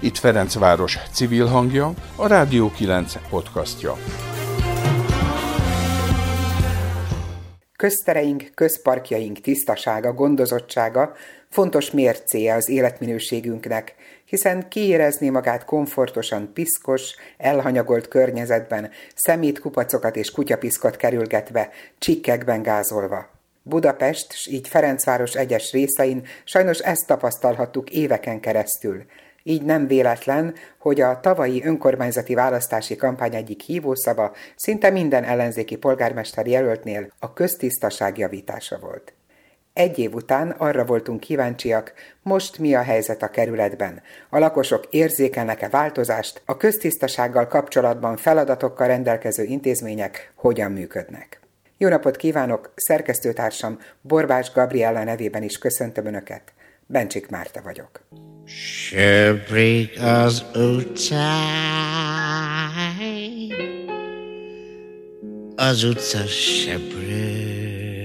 Itt Ferencváros civil hangja, a Rádió 9 podcastja. Köztereink, közparkjaink tisztasága, gondozottsága fontos mércéje az életminőségünknek, hiszen kiérezni magát komfortosan piszkos, elhanyagolt környezetben, szemétkupacokat és kutyapiszkot kerülgetve, csikkekben gázolva. Budapest, s így Ferencváros egyes részein sajnos ezt tapasztalhattuk éveken keresztül. Így nem véletlen, hogy a tavalyi önkormányzati választási kampány egyik hívószava szinte minden ellenzéki polgármester jelöltnél a köztisztaság javítása volt. Egy év után arra voltunk kíváncsiak, most mi a helyzet a kerületben. A lakosok érzékelnek-e változást, a köztisztasággal kapcsolatban feladatokkal rendelkező intézmények hogyan működnek. Jó napot kívánok, szerkesztőtársam Borbás Gabriella nevében is köszöntöm Önöket. Bencsik Márta vagyok. Söprik az utcáj, az utca söprő,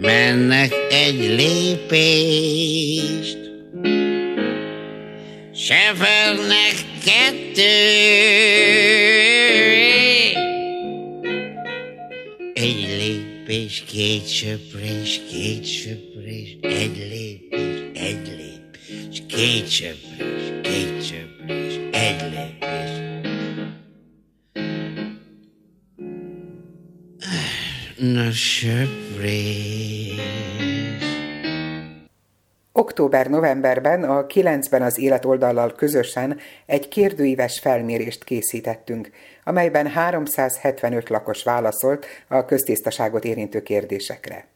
mennek egy lépést, söpörnek kettőt. Egy lépés, két söprés, két söprés, egy lépés, két söprés, két söprés, egy lépés. Na söprés. Október-novemberben a 9-ben az életoldallal közösen egy kérdőíves felmérést készítettünk, amelyben 375 lakos válaszolt a köztisztaságot érintő kérdésekre.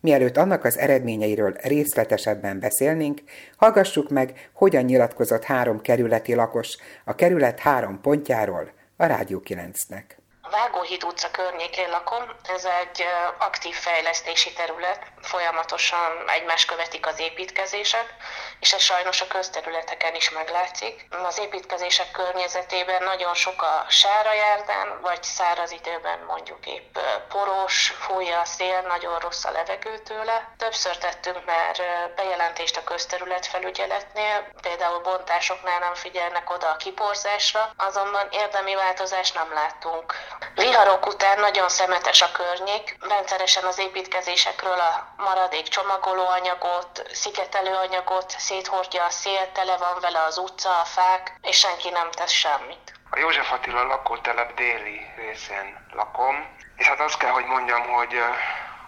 Mielőtt annak az eredményeiről részletesebben beszélnénk, hallgassuk meg, hogyan nyilatkozott három kerületi lakos a kerület három pontjáról a Rádió 9-nek. A Vágóhíd utca környékén lakom, ez egy aktív fejlesztési terület, folyamatosan egymás követik az építkezések, és ez sajnos a közterületeken is meglátszik. Az építkezések környezetében nagyon sok a sára járdán, vagy száraz időben mondjuk épp poros, fújja a szél, nagyon rossz a levegő tőle. Többször tettünk már bejelentést a közterület felügyeletnél, például bontásoknál nem figyelnek oda a kiporzásra, azonban érdemi változást nem láttunk. Viharok után nagyon szemetes a környék, rendszeresen az építkezésekről a maradék csomagolóanyagot, szigetelőanyagot széthordja a szél, tele van vele az utca, a fák, és senki nem tesz semmit. A József Attila lakótelep déli részén lakom, és hát azt kell, hogy mondjam, hogy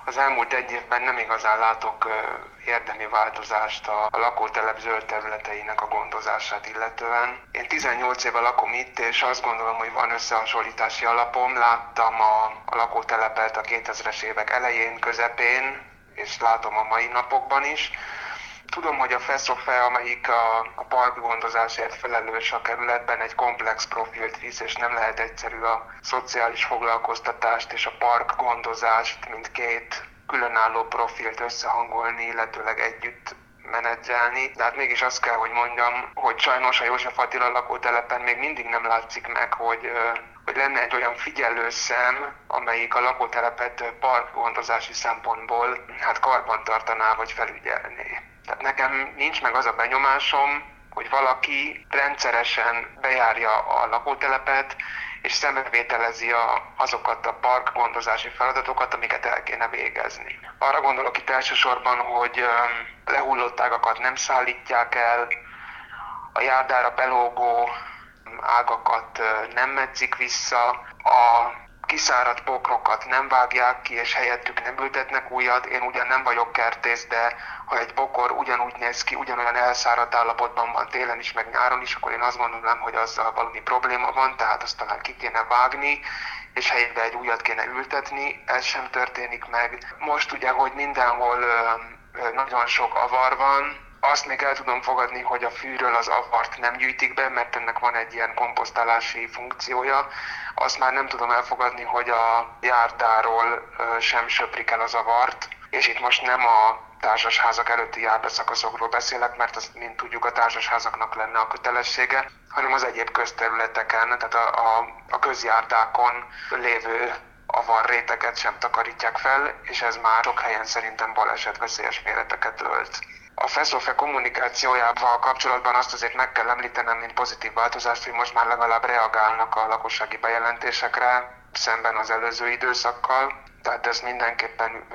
az elmúlt egy évben nem igazán látok érdemi változást a lakótelep zöld területeinek a gondozását illetően. Én 18 éve lakom itt, és azt gondolom, hogy van összehasonlítási alapom. Láttam a, a lakótelepet a 2000-es évek elején, közepén, és látom a mai napokban is. Tudom, hogy a FESZOFE, amelyik a, a parkgondozásért felelős a kerületben, egy komplex profilt visz, és nem lehet egyszerű a szociális foglalkoztatást és a parkgondozást, mint két különálló profilt összehangolni, illetőleg együtt menedzselni, de hát mégis azt kell, hogy mondjam, hogy sajnos a József Attila lakótelepen még mindig nem látszik meg, hogy hogy lenne egy olyan figyelőszem, amelyik a lakótelepet parkgondozási szempontból hát karban tartaná vagy felügyelné. Tehát nekem nincs meg az a benyomásom, hogy valaki rendszeresen bejárja a lakótelepet, és szembevételezi a, azokat a parkgondozási feladatokat, amiket el kéne végezni. Arra gondolok itt elsősorban, hogy lehullott ágakat nem szállítják el, a járdára belógó ágakat nem medzik vissza, a kiszáradt pokrokat nem vágják ki, és helyettük nem ültetnek újat. Én ugyan nem vagyok kertész, de ha egy bokor ugyanúgy néz ki, ugyanolyan elszáradt állapotban van télen is, meg nyáron is, akkor én azt gondolom, hogy azzal valami probléma van, tehát azt talán ki kéne vágni, és helyébe egy újat kéne ültetni, ez sem történik meg. Most ugye, hogy mindenhol nagyon sok avar van, azt még el tudom fogadni, hogy a fűről az avart nem gyűjtik be, mert ennek van egy ilyen komposztálási funkciója. Azt már nem tudom elfogadni, hogy a járdáról sem söprik el az avart, és itt most nem a társasházak előtti járbeszakaszokról beszélek, mert azt, mint tudjuk, a társasházaknak lenne a kötelessége, hanem az egyéb közterületeken, tehát a, a, a közjárdákon lévő avarréteket sem takarítják fel, és ez már sok helyen szerintem baleset veszélyes méreteket ölt. A FESZOFE kommunikációjával kapcsolatban azt azért meg kell említenem, mint pozitív változást, hogy most már legalább reagálnak a lakossági bejelentésekre, szemben az előző időszakkal, tehát ez mindenképpen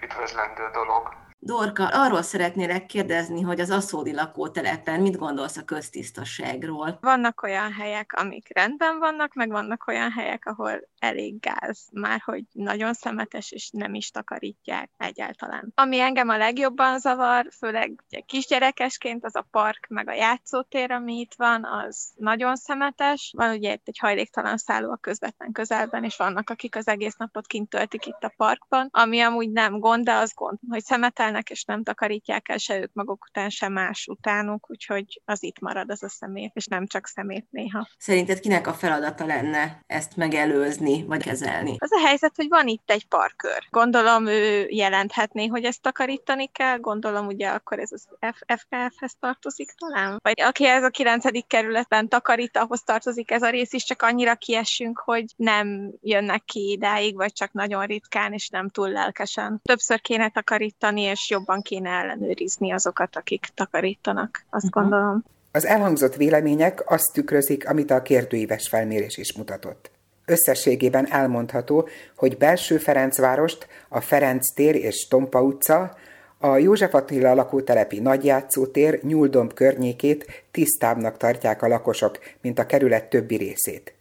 üdvözlendő dolog. Dorka, arról szeretnélek kérdezni, hogy az aszódi lakótelepen mit gondolsz a köztisztaságról? Vannak olyan helyek, amik rendben vannak, meg vannak olyan helyek, ahol elég gáz, már hogy nagyon szemetes, és nem is takarítják egyáltalán. Ami engem a legjobban zavar, főleg ugye kisgyerekesként, az a park, meg a játszótér, ami itt van, az nagyon szemetes. Van ugye itt egy hajléktalan szálló a közvetlen közelben, és vannak, akik az egész napot kint töltik itt a parkban, ami amúgy nem gond, de az gond, hogy szemetelnek, és nem takarítják el se ők maguk után, se más utánuk, úgyhogy az itt marad az a szemét, és nem csak szemét néha. Szerinted kinek a feladata lenne ezt megelőzni? vagy kezelni. Az a helyzet, hogy van itt egy parkör. Gondolom ő jelenthetné, hogy ezt takarítani kell, gondolom ugye akkor ez az FKF-hez tartozik talán? Vagy aki ez a 9. kerületben takarít, ahhoz tartozik ez a rész is, csak annyira kiessünk, hogy nem jönnek ki idáig, vagy csak nagyon ritkán, és nem túl lelkesen. Többször kéne takarítani, és jobban kéne ellenőrizni azokat, akik takarítanak, azt uh-huh. gondolom. Az elhangzott vélemények azt tükrözik, amit a kérdőíves felmérés is mutatott. Összességében elmondható, hogy belső Ferencvárost, a Ferenc tér és Tompa utca, a József Attila lakótelepi nagyjátszótér Nyúldomb környékét tisztábbnak tartják a lakosok, mint a kerület többi részét.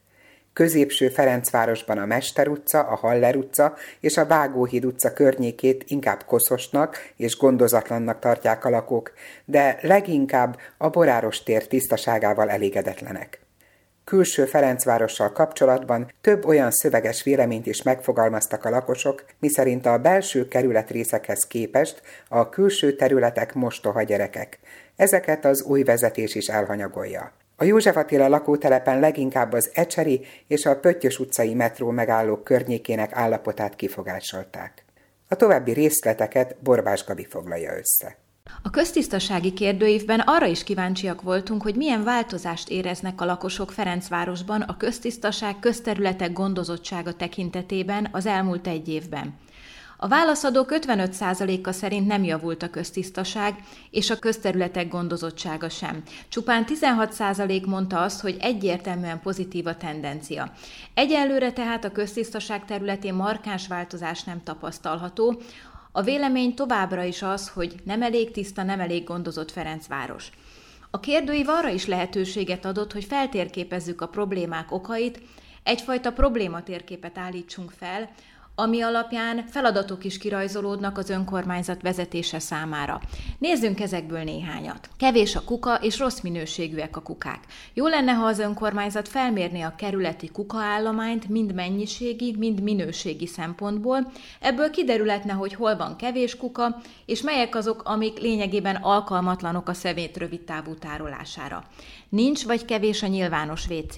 Középső Ferencvárosban a Mester utca, a Haller utca és a Vágóhíd utca környékét inkább koszosnak és gondozatlannak tartják a lakók, de leginkább a Boráros tér tisztaságával elégedetlenek külső Ferencvárossal kapcsolatban több olyan szöveges véleményt is megfogalmaztak a lakosok, miszerint a belső kerület részekhez képest a külső területek mostoha gyerekek. Ezeket az új vezetés is elhanyagolja. A József Attila lakótelepen leginkább az Ecseri és a Pöttyös utcai metró megállók környékének állapotát kifogásolták. A további részleteket Borbás Gabi foglalja össze. A köztisztasági kérdőívben arra is kíváncsiak voltunk, hogy milyen változást éreznek a lakosok Ferencvárosban a köztisztaság közterületek gondozottsága tekintetében az elmúlt egy évben. A válaszadók 55%-a szerint nem javult a köztisztaság, és a közterületek gondozottsága sem. Csupán 16% mondta azt, hogy egyértelműen pozitív a tendencia. Egyelőre tehát a köztisztaság területén markáns változás nem tapasztalható, a vélemény továbbra is az, hogy nem elég tiszta, nem elég gondozott Ferencváros. A kérdőív arra is lehetőséget adott, hogy feltérképezzük a problémák okait, egyfajta problématérképet állítsunk fel, ami alapján feladatok is kirajzolódnak az önkormányzat vezetése számára. Nézzünk ezekből néhányat. Kevés a kuka, és rossz minőségűek a kukák. Jó lenne, ha az önkormányzat felmérné a kerületi kukaállományt mind mennyiségi, mind minőségi szempontból. Ebből kiderülhetne, hogy hol van kevés kuka, és melyek azok, amik lényegében alkalmatlanok a szemét rövid távú tárolására. Nincs vagy kevés a nyilvános WC.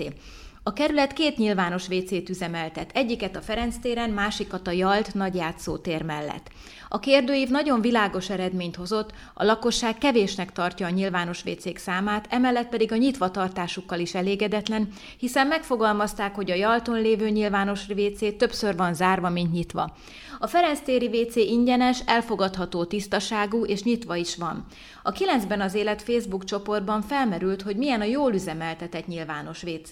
A kerület két nyilvános WC-t üzemeltet, egyiket a Ferenc téren, másikat a Jalt nagy játszótér mellett. A kérdőív nagyon világos eredményt hozott, a lakosság kevésnek tartja a nyilvános vécék számát, emellett pedig a nyitva tartásukkal is elégedetlen, hiszen megfogalmazták, hogy a Jalton lévő nyilvános WC többször van zárva, mint nyitva. A Ferenc-téri WC ingyenes, elfogadható tisztaságú és nyitva is van. A 9-ben az élet Facebook csoportban felmerült, hogy milyen a jól üzemeltetett nyilvános WC.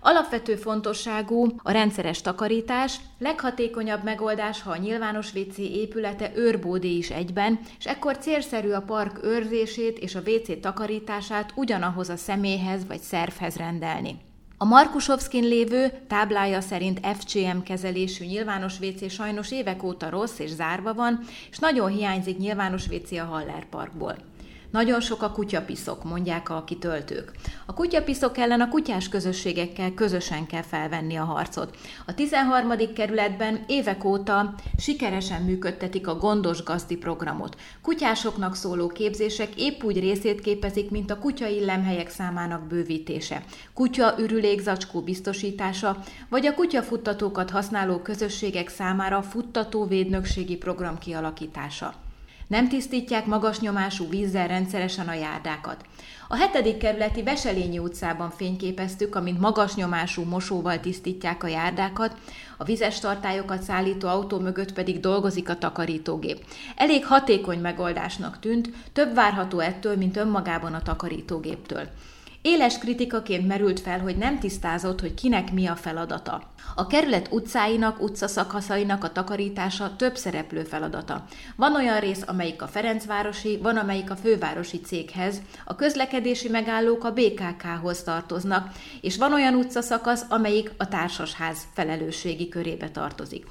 Alapvető fontosságú a rendszeres takarítás, leghatékonyabb megoldás, ha a nyilvános WC épülete őrbódé is egyben, és ekkor célszerű a park őrzését és a WC takarítását ugyanahoz a személyhez vagy szervhez rendelni. A Markusovszkin lévő táblája szerint FCM kezelésű nyilvános WC sajnos évek óta rossz és zárva van, és nagyon hiányzik nyilvános WC a Haller Parkból. Nagyon sok a kutyapiszok, mondják a kitöltők. A kutyapiszok ellen a kutyás közösségekkel közösen kell felvenni a harcot. A 13. kerületben évek óta sikeresen működtetik a gondos gazdi programot. Kutyásoknak szóló képzések épp úgy részét képezik, mint a kutya illemhelyek számának bővítése, kutya ürülékzacskó biztosítása, vagy a kutyafuttatókat használó közösségek számára futtatóvédnökségi program kialakítása. Nem tisztítják magas nyomású vízzel rendszeresen a járdákat. A hetedik kerületi Veselényi utcában fényképeztük, amint magas nyomású mosóval tisztítják a járdákat, a vizes tartályokat szállító autó mögött pedig dolgozik a takarítógép. Elég hatékony megoldásnak tűnt, több várható ettől, mint önmagában a takarítógéptől. Éles kritikaként merült fel, hogy nem tisztázott, hogy kinek mi a feladata. A kerület utcáinak, utcaszakaszainak a takarítása több szereplő feladata. Van olyan rész, amelyik a Ferencvárosi, van amelyik a fővárosi céghez, a közlekedési megállók a BKK-hoz tartoznak, és van olyan utcaszakasz, amelyik a társasház felelősségi körébe tartozik.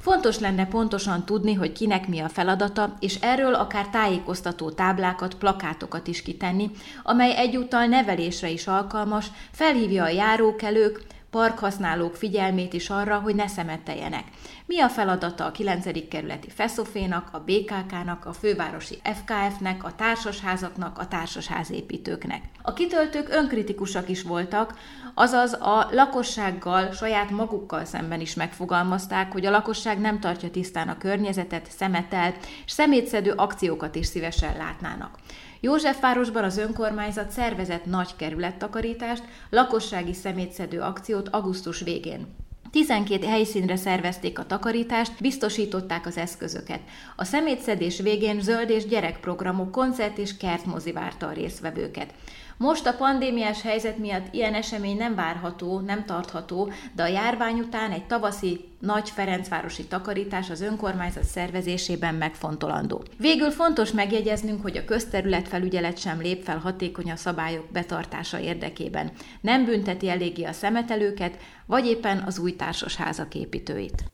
Fontos lenne pontosan tudni, hogy kinek mi a feladata, és erről akár tájékoztató táblákat, plakátokat is kitenni, amely egyúttal nevelésre is alkalmas, felhívja a járókelők, parkhasználók figyelmét is arra, hogy ne szemeteljenek. Mi a feladata a 9. kerületi Feszofénak, a BKK-nak, a fővárosi FKF-nek, a társasházaknak, a társasházépítőknek. A kitöltők önkritikusak is voltak, azaz a lakossággal, saját magukkal szemben is megfogalmazták, hogy a lakosság nem tartja tisztán a környezetet, szemetel, és szemétszedő akciókat is szívesen látnának. Józsefvárosban az önkormányzat szervezett nagy kerülettakarítást, lakossági szemétszedő akciót augusztus végén. 12 helyszínre szervezték a takarítást, biztosították az eszközöket. A szemétszedés végén zöld és gyerekprogramok, koncert és kertmozi várta a résztvevőket. Most a pandémiás helyzet miatt ilyen esemény nem várható, nem tartható, de a járvány után egy tavaszi nagy Ferencvárosi takarítás az önkormányzat szervezésében megfontolandó. Végül fontos megjegyeznünk, hogy a közterületfelügyelet sem lép fel hatékony a szabályok betartása érdekében. Nem bünteti eléggé a szemetelőket, vagy éppen az új társasházak építőit.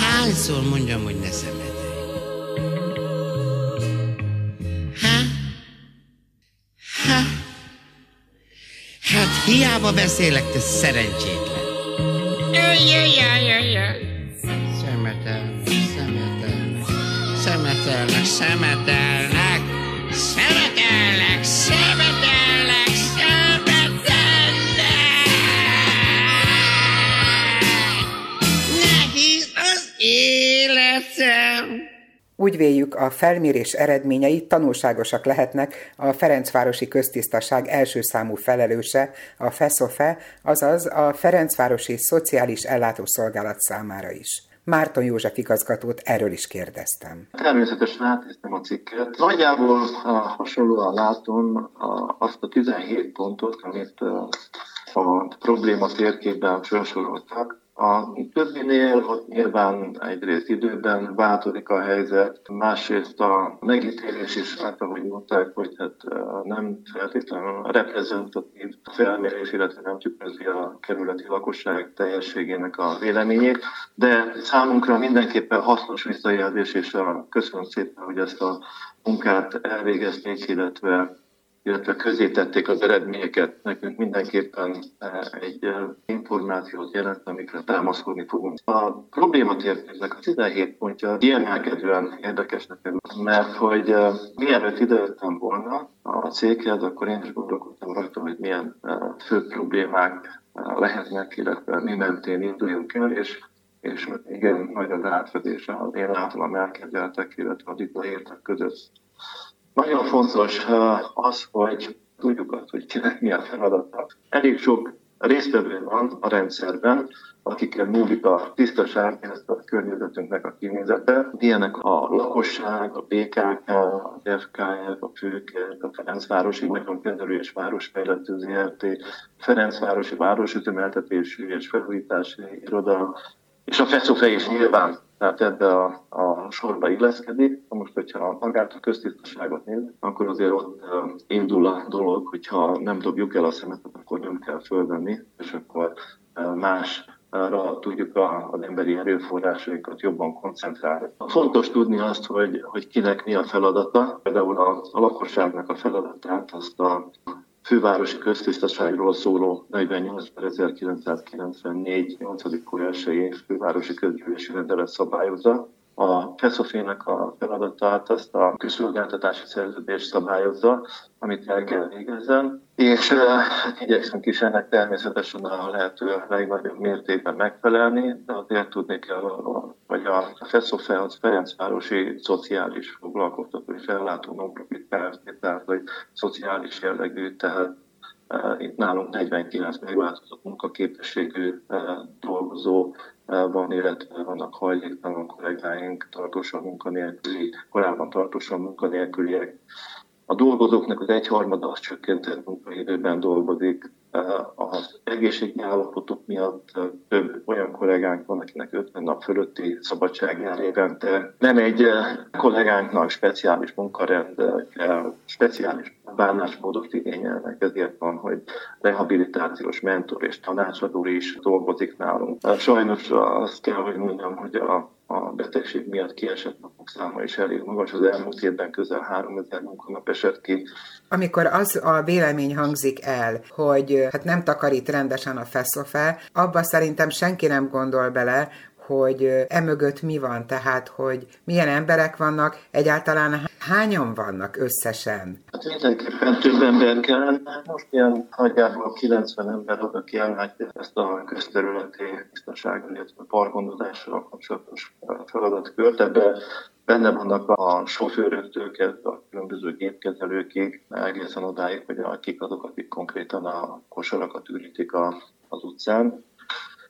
Hányszor mondjam, hogy ne szemetelj? Ha? Hiába beszélek, te szerencsétlen. Szemetelnek, szemetelnek, szemetelnek, szemetelnek, Úgy véljük, a felmérés eredményei tanulságosak lehetnek a Ferencvárosi Köztisztaság első számú felelőse, a FESZOFE, azaz a Ferencvárosi Szociális Ellátószolgálat számára is. Márton József igazgatót erről is kérdeztem. Természetesen átnéztem a cikket. Nagyjából hasonlóan látom azt a 17 pontot, amit a probléma térképben felsoroltak, a többinél ott nyilván egyrészt időben változik a helyzet, másrészt a megítélés is, hát ahogy mondták, hogy hát nem feltétlenül reprezentatív felmérés, illetve nem tükrözi a kerületi lakosság teljességének a véleményét, de számunkra mindenképpen hasznos visszajelzés, és köszönöm szépen, hogy ezt a munkát elvégezték, illetve illetve közé tették az eredményeket, nekünk mindenképpen eh, egy eh, információt jelent, amikre támaszkodni fogunk. A problématérképnek a 17 pontja kiemelkedően érdekes nekem, mert hogy eh, mielőtt idejöttem volna a céghez, akkor én is gondolkodtam rajta, hogy milyen fő problémák lehetnek, illetve mi mentén induljunk el, és és igen, nagy az átfedés az én általam elképzeltek, illetve a itt értek között. Nagyon fontos az, hogy tudjuk azt, hogy kinek mi a feladata. Elég sok résztvevő van a rendszerben, akikkel múlik a tisztaság, illetve a környezetünknek a kinézete. Ilyenek a lakosság, a BKK, a FKF, a Főkert, a Ferencvárosi Vagyonkezelő és Városfejlető ZRT, Ferencvárosi Városütemeltetésű és Felújítási Iroda, és a FESZOFE is nyilván tehát ebbe a, a sorba illeszkedik. Most, hogyha magát a köztisztaságot néz, akkor azért ott indul a dolog, hogyha nem dobjuk el a szemetet, akkor nem kell fölvenni, és akkor más arra tudjuk az emberi erőforrásainkat jobban koncentrálni. Fontos tudni azt, hogy, hogy kinek mi a feladata. Például a, a lakosságnak a feladatát azt a fővárosi köztisztaságról szóló 48.1994. 8. 1. fővárosi közgyűlési rendelet szabályozza. A Feszofének a feladatát azt a közszolgáltatási szerződés szabályozza, amit el kell végezzen, és hát igyekszünk is ennek természetesen a lehető legnagyobb mértékben megfelelni, de azért tudni kell, hogy a FESZOFE az Ferencvárosi Szociális Foglalkoztató és Ellátó Nonprofit Kft. tehát hogy szociális jellegű, tehát itt nálunk 49 megváltozott munkaképességű dolgozó van, illetve vannak hajléktalan kollégáink, tartósan munkanélküli, korábban tartósan munkanélküliek. A dolgozóknak az egyharmada az csökkentett munkaidőben dolgozik, az egészségi állapotok miatt több olyan kollégánk van, akinek 50 nap fölötti szabadság jár évente. Nem egy kollégánknak speciális munkarend speciális bánásmódot igényelnek, ezért van, hogy rehabilitációs mentor és tanácsadó is dolgozik nálunk. Sajnos azt kell, hogy mondjam, hogy a a betegség miatt kiesett napok száma is elég magas. Az elmúlt évben közel 3000 munkanap esett ki. Amikor az a vélemény hangzik el, hogy hát nem takarít rendesen a feszofe, abba szerintem senki nem gondol bele, hogy emögött mi van, tehát hogy milyen emberek vannak, egyáltalán hányan vannak összesen? Hát mindenképpen több ember kell. Most ilyen nagyjából 90 ember az, aki ellátja ezt a közterületi biztonsággal, illetve pargondozással kapcsolatos feladatkört. Ebben benne vannak a sofőröktől kezdve a különböző gépkezelőkig, egészen odáig, hogy akik azok, akik konkrétan a kosarakat ürítik a, az utcán.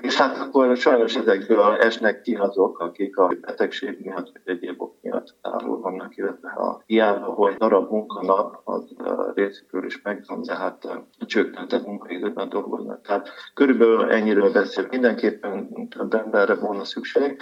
És hát akkor sajnos ezekből esnek ki azok, akik a betegség miatt vagy egyéb ok miatt távol vannak, illetve ha hiába, hogy darab munkanap, az részükről is megvan, de hát csökkentett munkaidőben dolgoznak. Tehát körülbelül ennyiről beszél. Mindenképpen több emberre volna szükség.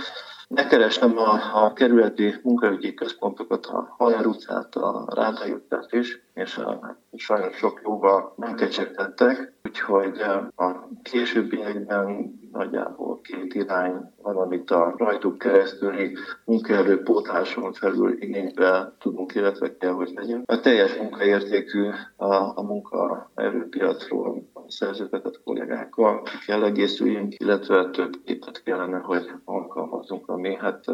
Megkerestem a, a kerületi munkaügyi központokat, a Haller utcát, a Rádai is, és a, sajnos sok jóval nem kecsegtettek, úgyhogy a későbbiekben nagyjából két irány van, amit a rajtuk keresztüli munkaerő pótláson felül igénybe tudunk, illetve kell, hogy legyen. A teljes munkaértékű a, a munkaerőpiacról szerződtetett kollégákkal kell egészüljünk, illetve több képet kellene, hogy alkalmazunk, ami hát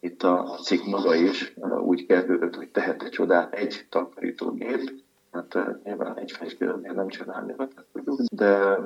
itt a cikk maga is úgy kezdődött, hogy tehet egy csodát egy takarítógép, Hát nyilván egy festőnél nem csinálni de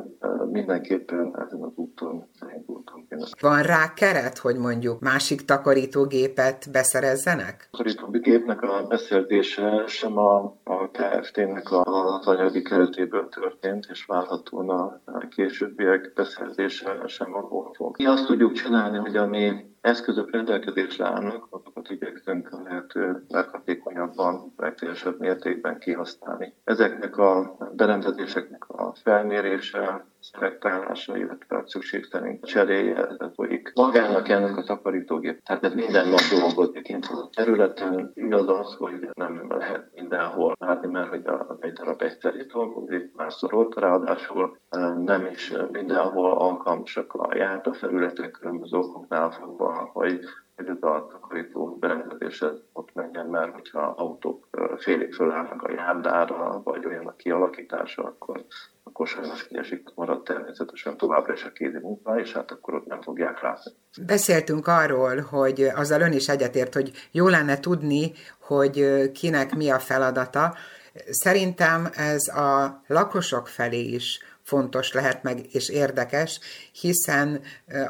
mindenképpen ezen az úton elindultunk. Van rá keret, hogy mondjuk másik takarítógépet beszerezzenek? A takarítógépnek a beszerzése sem a, a KFT-nek az anyagi keretéből történt, és várhatóan a későbbiek beszerzése sem abból fog. Mi azt tudjuk csinálni, hogy ami eszközök rendelkezésre állnak, azokat igyekszünk a lehető leghatékonyabban, legteljesebb mértékben kihasználni. Ezeknek a berendezéseknek a felmérése, szelektálása, illetve a szükség szerint cseréje folyik. Magának ennek a takarítógép, tehát ez minden nap dolgozik kint a területen. Igaz az, hogy nem lehet mindenhol látni, mert hogy a, egy darab egyszerű dolgozik, másszor ott, ráadásul nem is mindenhol alkalmasak a járt felületek különböző okoknál fogva, hogy ez a takarító berendezés ott menjen, mert hogyha autók félig fölállnak a járdára, vagy olyan a kialakítása, akkor akkor sajnos kiesik, marad természetesen továbbra is a kézi munka, és hát akkor ott nem fogják látni. Beszéltünk arról, hogy azzal ön is egyetért, hogy jó lenne tudni, hogy kinek mi a feladata. Szerintem ez a lakosok felé is fontos lehet meg, és érdekes, hiszen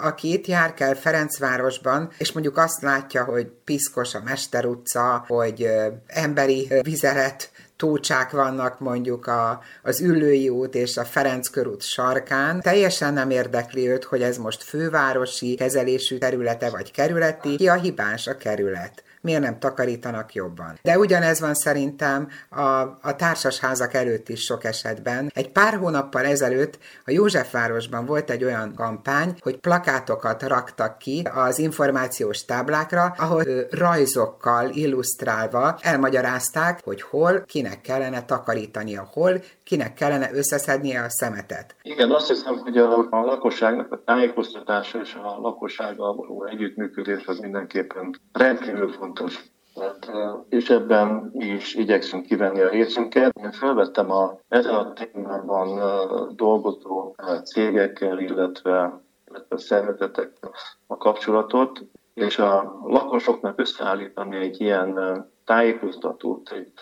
aki itt jár kell Ferencvárosban, és mondjuk azt látja, hogy piszkos a Mester utca, hogy emberi vizelet tócsák vannak mondjuk a, az Üllői út és a Ferenc körút sarkán. Teljesen nem érdekli őt, hogy ez most fővárosi kezelésű területe vagy kerületi, ki a hibás? A kerület miért nem takarítanak jobban. De ugyanez van szerintem a, a társasházak előtt is sok esetben. Egy pár hónappal ezelőtt a Józsefvárosban volt egy olyan kampány, hogy plakátokat raktak ki az információs táblákra, ahol rajzokkal illusztrálva elmagyarázták, hogy hol, kinek kellene takarítania, hol, kinek kellene összeszednie a szemetet. Igen, azt hiszem, hogy a, a lakosságnak a tájékoztatása és a lakossággal való együttműködés az mindenképpen rendkívül fontos. Hát, és ebben is igyekszünk kivenni a részünket. Én felvettem a, ezen a témában dolgozó cégekkel, illetve, illetve szervezetekkel a kapcsolatot, és a lakosoknak összeállítani egy ilyen tájékoztatót, egy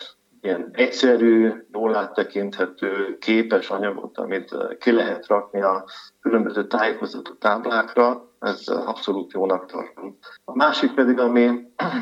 ilyen egyszerű, jól áttekinthető, képes anyagot, amit ki lehet rakni a különböző tájékoztató táblákra, ez abszolút jónak tartom. A másik pedig, ami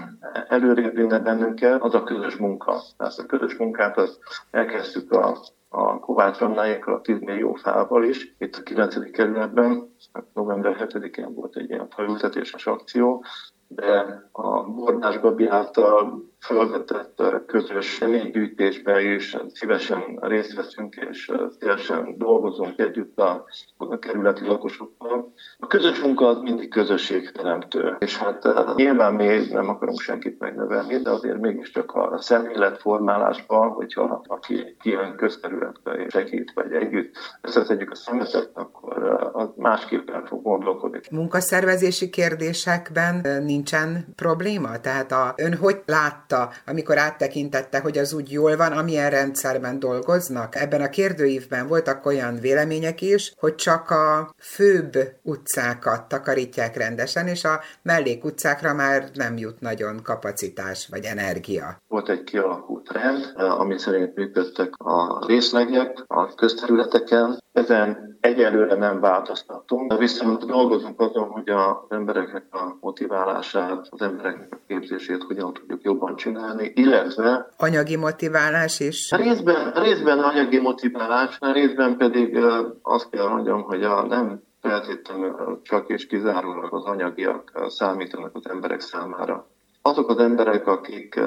előrébb vinne bennünket, az a közös munka. Ezt a közös munkát az elkezdtük a, a Kovács Annáékkal, a 10 millió fával is, itt a 9. kerületben, november 7-én volt egy ilyen felültetéses akció, de a Bornás Gabi által felvetett közös személygyűjtésbe is szívesen részt veszünk, és szívesen dolgozunk együtt a, a kerületi lakosokkal. A közös munka az mindig közösségteremtő, és hát nyilván mi nem akarunk senkit megnevelni, de azért mégiscsak a szemléletformálásban, hogyha aki ilyen közterületbe segít, vagy együtt összetegyük a szemetet, akkor az másképpen fog gondolkodni. Munkaszervezési kérdésekben nincsen probléma? Tehát a, ön hogy látta látta, amikor áttekintette, hogy az úgy jól van, amilyen rendszerben dolgoznak? Ebben a kérdőívben voltak olyan vélemények is, hogy csak a főbb utcákat takarítják rendesen, és a mellékutcákra már nem jut nagyon kapacitás vagy energia. Volt egy kialakult rend, ami szerint működtek a részlegek a közterületeken. Ezen egyelőre nem változtatunk, viszont dolgozunk azon, hogy az embereknek a motiválását, az embereknek a képzését hogyan tudjuk jobban csinálni, illetve... Anyagi motiválás is? Részben, részben anyagi motiválás, részben pedig azt kell mondjam, hogy a nem feltétlenül csak és kizárólag az anyagiak számítanak az emberek számára. Azok az emberek, akik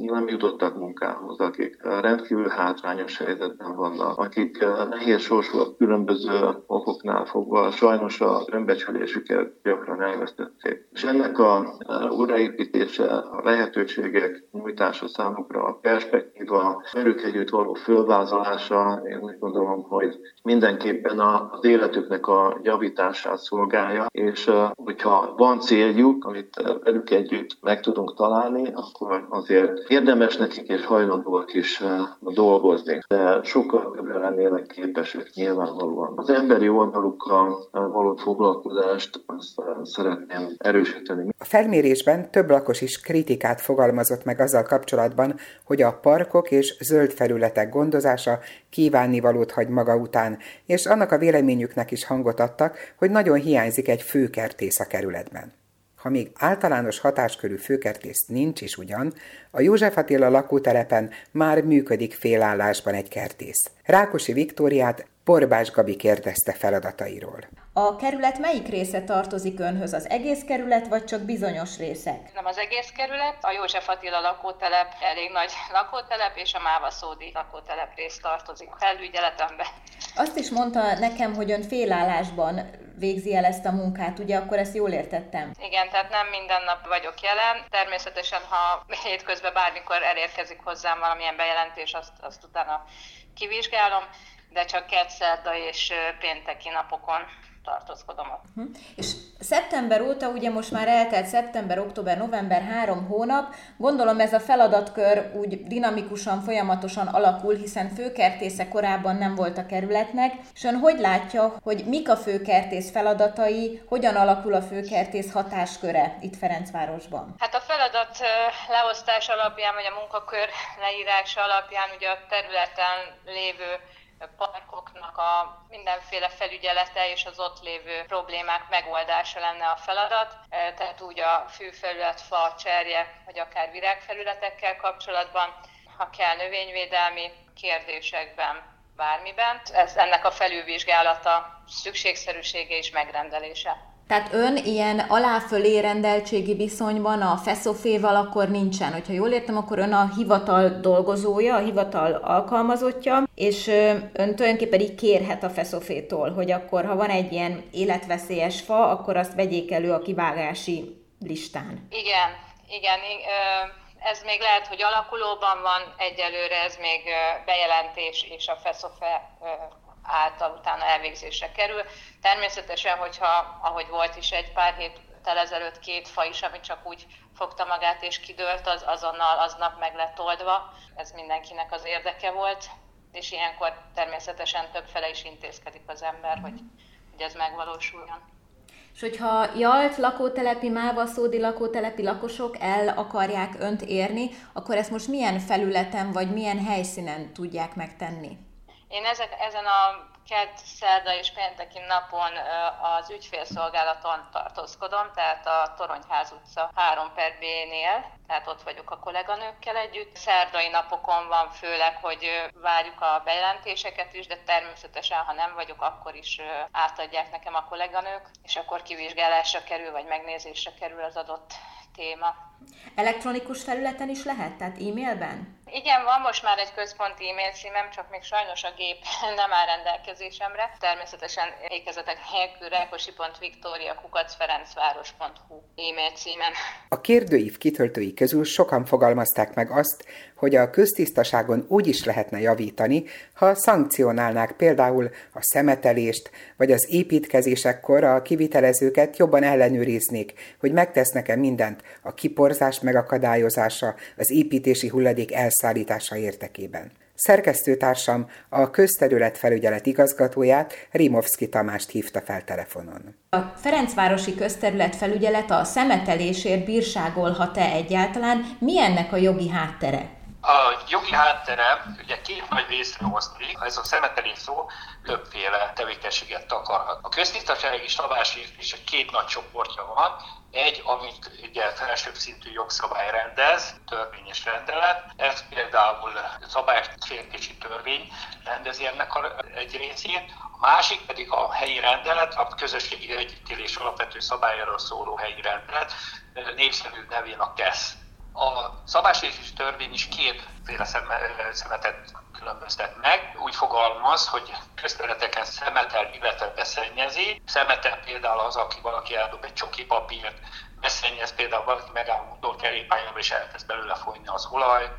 nem jutottak munkához, akik rendkívül hátrányos helyzetben vannak, akik nehéz sorsúak különböző okoknál fogva sajnos a önbecsülésüket gyakran elvesztették. És ennek a újraépítése, a lehetőségek nyújtása számukra, a perspektíva, velük együtt való fölvázolása, én úgy gondolom, hogy mindenképpen az életüknek a javítását szolgálja, és hogyha van céljuk, amit velük együtt meg tudunk találni, akkor azért azért érdemes nekik és hajlandóak is eh, dolgozni, de sokkal többre lennének képesek nyilvánvalóan. Az emberi oldalukkal való foglalkozást azt eh, szeretném erősíteni. A felmérésben több lakos is kritikát fogalmazott meg azzal kapcsolatban, hogy a parkok és zöld felületek gondozása kívánnivalót hagy maga után, és annak a véleményüknek is hangot adtak, hogy nagyon hiányzik egy főkertész a kerületben. Ha még általános hatáskörű főkertész nincs is ugyan, a József Attila lakótelepen már működik félállásban egy kertész. Rákosi Viktóriát Borbás Gabi kérdezte feladatairól. A kerület melyik része tartozik önhöz? Az egész kerület, vagy csak bizonyos részek? Nem az egész kerület, a József Attila lakótelep elég nagy lakótelep, és a Máva Szódi lakótelep rész tartozik felügyeletembe. Azt is mondta nekem, hogy ön félállásban végzi el ezt a munkát, ugye akkor ezt jól értettem? Igen, tehát nem minden nap vagyok jelen. Természetesen, ha hétközben bármikor elérkezik hozzám valamilyen bejelentés, azt, azt utána kivizsgálom, de csak kedszerda és pénteki napokon tartózkodom ott. Uh-huh. És szeptember óta, ugye most már eltelt szeptember, október, november, három hónap, gondolom ez a feladatkör úgy dinamikusan, folyamatosan alakul, hiszen főkertésze korábban nem volt a kerületnek, és ön hogy látja, hogy mik a főkertész feladatai, hogyan alakul a főkertész hatásköre itt Ferencvárosban? Hát a feladat leosztás alapján, vagy a munkakör leírása alapján ugye a területen lévő parkoknak a mindenféle felügyelete és az ott lévő problémák megoldása lenne a feladat, tehát úgy a fűfelület, fa, cserje, vagy akár virágfelületekkel kapcsolatban, ha kell növényvédelmi kérdésekben, bármiben. Ez ennek a felülvizsgálata, szükségszerűsége és megrendelése. Tehát ön ilyen aláfölé rendeltségi viszonyban a feszoféval akkor nincsen. Hogyha jól értem, akkor ön a hivatal dolgozója, a hivatal alkalmazottja, és ön tulajdonképpen így kérhet a feszofétól, hogy akkor, ha van egy ilyen életveszélyes fa, akkor azt vegyék elő a kivágási listán. Igen, igen. Ez még lehet, hogy alakulóban van, egyelőre ez még bejelentés és a feszofe által utána elvégzésre kerül. Természetesen, hogyha, ahogy volt is egy pár héttel ezelőtt két fa is, ami csak úgy fogta magát és kidőlt, az azonnal aznap meg lett oldva. Ez mindenkinek az érdeke volt, és ilyenkor természetesen többfele is intézkedik az ember, hogy, hogy ez megvalósuljon. És hogyha Jalt lakótelepi, Mávaszódi lakótelepi lakosok el akarják önt érni, akkor ezt most milyen felületen vagy milyen helyszínen tudják megtenni? Én ezek, ezen a kedd, szerda és pénteki napon az ügyfélszolgálaton tartózkodom, tehát a Toronyház utca 3 per B-nél, tehát ott vagyok a kolléganőkkel együtt. Szerdai napokon van főleg, hogy várjuk a bejelentéseket is, de természetesen, ha nem vagyok, akkor is átadják nekem a kolléganők, és akkor kivizsgálásra kerül, vagy megnézésre kerül az adott téma. Elektronikus felületen is lehet, tehát e-mailben? Igen, van most már egy központi e-mail címem, csak még sajnos a gép nem áll rendelkezésemre. Természetesen ékezetek nélkül rákosi.viktória.kukacferencváros.hu e-mail címen. A kérdőív kitöltői közül sokan fogalmazták meg azt, hogy a köztisztaságon úgy is lehetne javítani, ha szankcionálnák például a szemetelést, vagy az építkezésekkor a kivitelezőket jobban ellenőriznék, hogy megtesznek-e mindent a kiporzás megakadályozása, az építési hulladék elszállítása érdekében. Szerkesztőtársam a közterület felügyelet igazgatóját, Rimovszki Tamást hívta fel telefonon. A Ferencvárosi Közterület felügyelet a szemetelésért bírságolhat-e egyáltalán? Mi ennek a jogi háttere? A jogi háttere ugye két nagy részre oszlik, ez a szemetelés szó többféle tevékenységet takarhat. A köztisztasági szabásértés egy két nagy csoportja van, egy, amit ugye felsőbb szintű jogszabály rendez, törvényes rendelet, ez például szabálysértési törvény rendezi ennek a egy részét, a másik pedig a helyi rendelet, a közösségi együttélés alapvető szabályáról szóló helyi rendelet, népszerű nevén a KESZ. A szabálysértési törvény is kétféle szemetet különböztet meg. Úgy fogalmaz, hogy közterületeken szemetel, illetve beszennyezi. Szemetel például az, aki valaki eldob egy csoki papírt, beszennyez például valaki megáll motorkerékpályába és elkezd belőle folyni az olaj,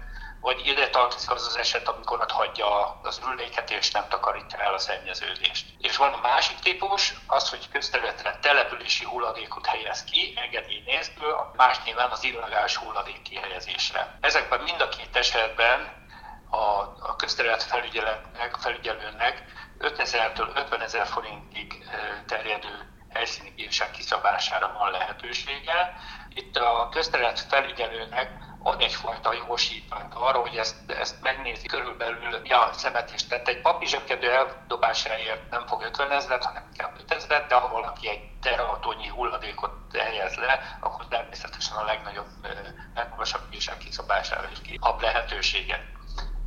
vagy ide tartozik az az eset, amikor ott hagyja az ürüléket és nem takarítja el a szennyeződést. És van a másik típus, az, hogy közterületre települési hulladékot helyez ki, engedély nélkül, más nyilván az illegális hulladék kihelyezésre. Ezekben mind a két esetben a, a közterület felügyeletnek, felügyelőnek 5000-től 50 ezer forintig terjedő helyszíni bírság kiszabására van lehetősége. Itt a közterület felügyelőnek ad egyfajta jogosítványt arra, hogy ezt, ezt megnézi körülbelül ja, szemetést. Tehát egy papírzsebkedő eldobásáért nem fog 50 ezeret, hanem inkább 5 ezeret, de ha valaki egy terautónyi hulladékot helyez le, akkor természetesen a legnagyobb, legmagasabb bírság kiszabására is kap lehetőséget.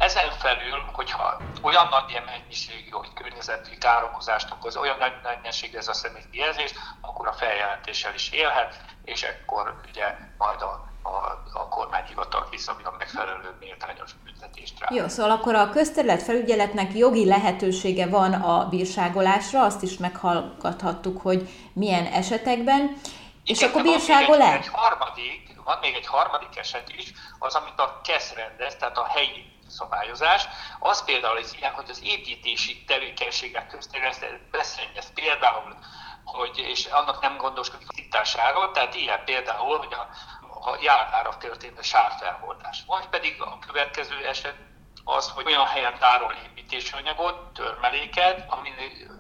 Ezen felül, hogyha olyan nagy mennyiségű, hogy környezeti károkozást okoz, olyan nagy mennyiségű ez a személykijelzés, akkor a feljelentéssel is élhet, és ekkor ugye majd a a, a kormányhivatal kiszabja a megfelelő méltányos büntetést rá. Jó, szóval akkor a közterület felügyeletnek jogi lehetősége van a bírságolásra, azt is meghallgathattuk, hogy milyen esetekben, Igen, és akkor bírságol? Egy harmadik, van még egy harmadik eset is, az, amit a KESZ rendez, tehát a helyi szabályozás, az például az ilyen, hogy az építési tevékenységek közterületet beszennyez például, hogy, és annak nem gondoskodik a titásáról, tehát ilyen például, hogy a, a járnára történt a sárfelhordás. Vagy pedig a következő eset az, hogy olyan helyen tárol építési anyagot, törmeléket, ami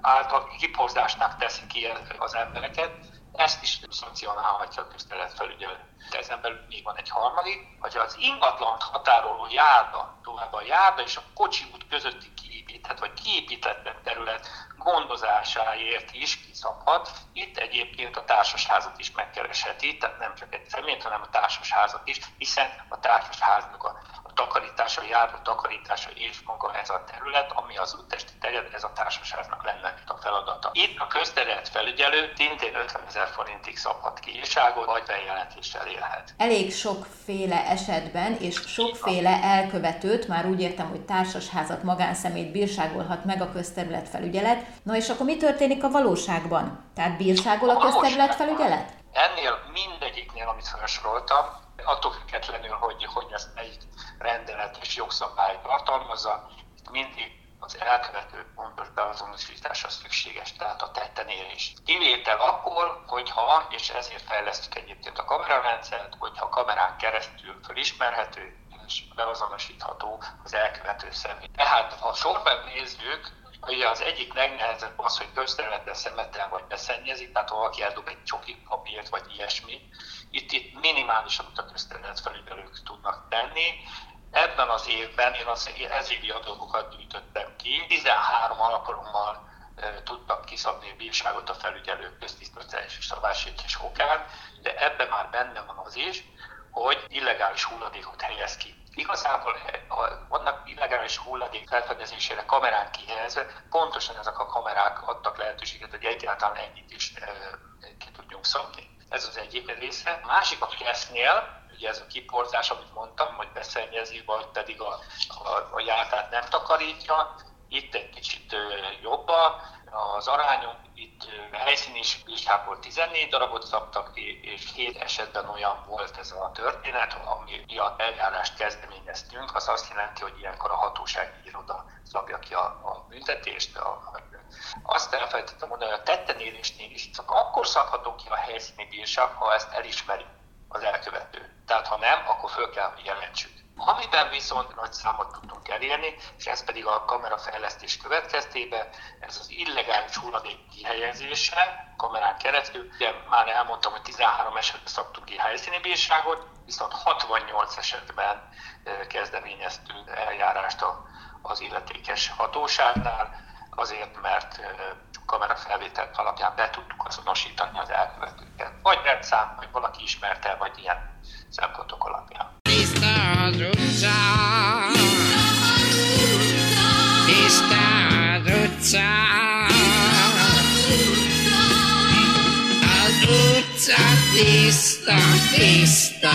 által kiporzásnak teszi ki az embereket, ezt is szankcionálhatja a közterületfelügyelő. Ezen belül még van egy harmadik, hogy az ingatlant határoló járda, tovább a járda és a kocsi út közötti kiépített vagy kiépítetlen terület gondozásáért is kiszabhat. Itt egyébként a társasházat is megkeresheti, tehát nem csak egy személyt, hanem a társasházat is, hiszen a társasháznak a takarítása, járó takarítása és maga ez a terület, ami az úttesti terület, ez a társaságnak lenne a feladata. Itt a közterület felügyelő szintén 50 ezer forintig szabhat ki írságot, vagy bejelentéssel élhet. Elég sokféle esetben és sokféle elkövetőt, már úgy értem, hogy társasházat, magánszemét bírságolhat meg a közterület felügyelet. Na és akkor mi történik a valóságban? Tehát bírságol a, a közterület felügyelet? Ennél mindegyiknél, amit felsoroltam, attól függetlenül, hogy, hogy ezt melyik rendelet és jogszabály tartalmazza, mindig az elkövető pontos beazonosítása szükséges, tehát a tettenérés. Kivétel akkor, hogyha, és ezért fejlesztjük egyébként a kamerarendszert, hogyha a kamerán keresztül felismerhető és beazonosítható az elkövető személy. Tehát ha sorban nézzük, Ugye az egyik legnehezebb az, hogy közterületen szemetel vagy beszennyezik, tehát ha valaki eldob egy csoki papírt vagy ilyesmi, itt, itt minimális, amit a közterület felügyelők tudnak tenni. Ebben az évben én az ezévi adatokat gyűjtöttem ki, 13 alkalommal tudtak kiszabni a bírságot a felügyelők köztisztviselés és szabásértés okán, de ebben már benne van az is, hogy illegális hulladékot helyez ki. Igazából ha vannak illegális hulladék felfedezésére kamerák kihelyezve, pontosan ezek a kamerák adtak lehetőséget, hogy egyáltalán ennyit is e, ki tudjunk szabni. Ez az egyik része. A másik a kesznél, ugye ez a kiporzás, amit mondtam, hogy beszennyezi, vagy pedig a, a, a jártát nem takarítja, itt egy kicsit jobban az arányunk, itt helyszíni vizsgából 14 darabot szabtak ki, és 7 esetben olyan volt ez a történet, ami miatt eljárást kezdeményeztünk, az azt jelenti, hogy ilyenkor a hatóság iroda szabja ki a, a büntetést. A, azt elfelejtettem mondani, hogy a tettenérésnél is csak akkor szabhatok ki a helyszíni bírság, ha ezt elismeri az elkövető. Tehát ha nem, akkor föl kell, hogy jelentsük. Amiben viszont nagy számot tudtunk elérni, és ez pedig a kamerafejlesztés következtében, ez az illegális hulladék kihelyezése kamerán keresztül. Ugye már elmondtam, hogy 13 esetben szabtunk ki helyszíni bírságot, viszont 68 esetben kezdeményeztünk eljárást az illetékes hatóságnál, azért, mert kamerafelvétel alapján be tudtuk azonosítani az elkövetőket. Vagy rendszám, vagy valaki ismerte, vagy ilyen szempontok alapján. Az utca tiszta, tiszta,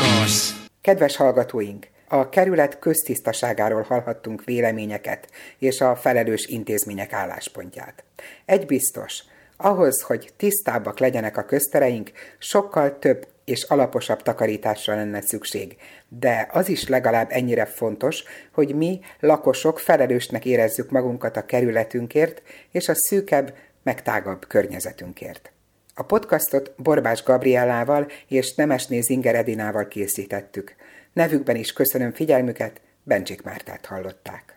kosz. Kedves hallgatóink! A kerület köztisztaságáról hallhattunk véleményeket és a felelős intézmények álláspontját. Egy biztos, ahhoz, hogy tisztábbak legyenek a köztereink, sokkal több és alaposabb takarításra lenne szükség, de az is legalább ennyire fontos, hogy mi, lakosok felelősnek érezzük magunkat a kerületünkért és a szűkebb, megtágabb környezetünkért. A podcastot Borbás Gabriellával és Nemesné Zinger Edinával készítettük. Nevükben is köszönöm figyelmüket, Bencsik Mártát hallották.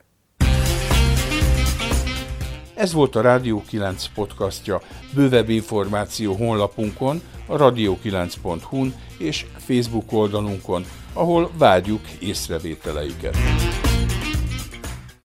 Ez volt a Rádió 9 podcastja. Bővebb információ honlapunkon, a radio9.hu-n és Facebook oldalunkon, ahol várjuk észrevételeiket.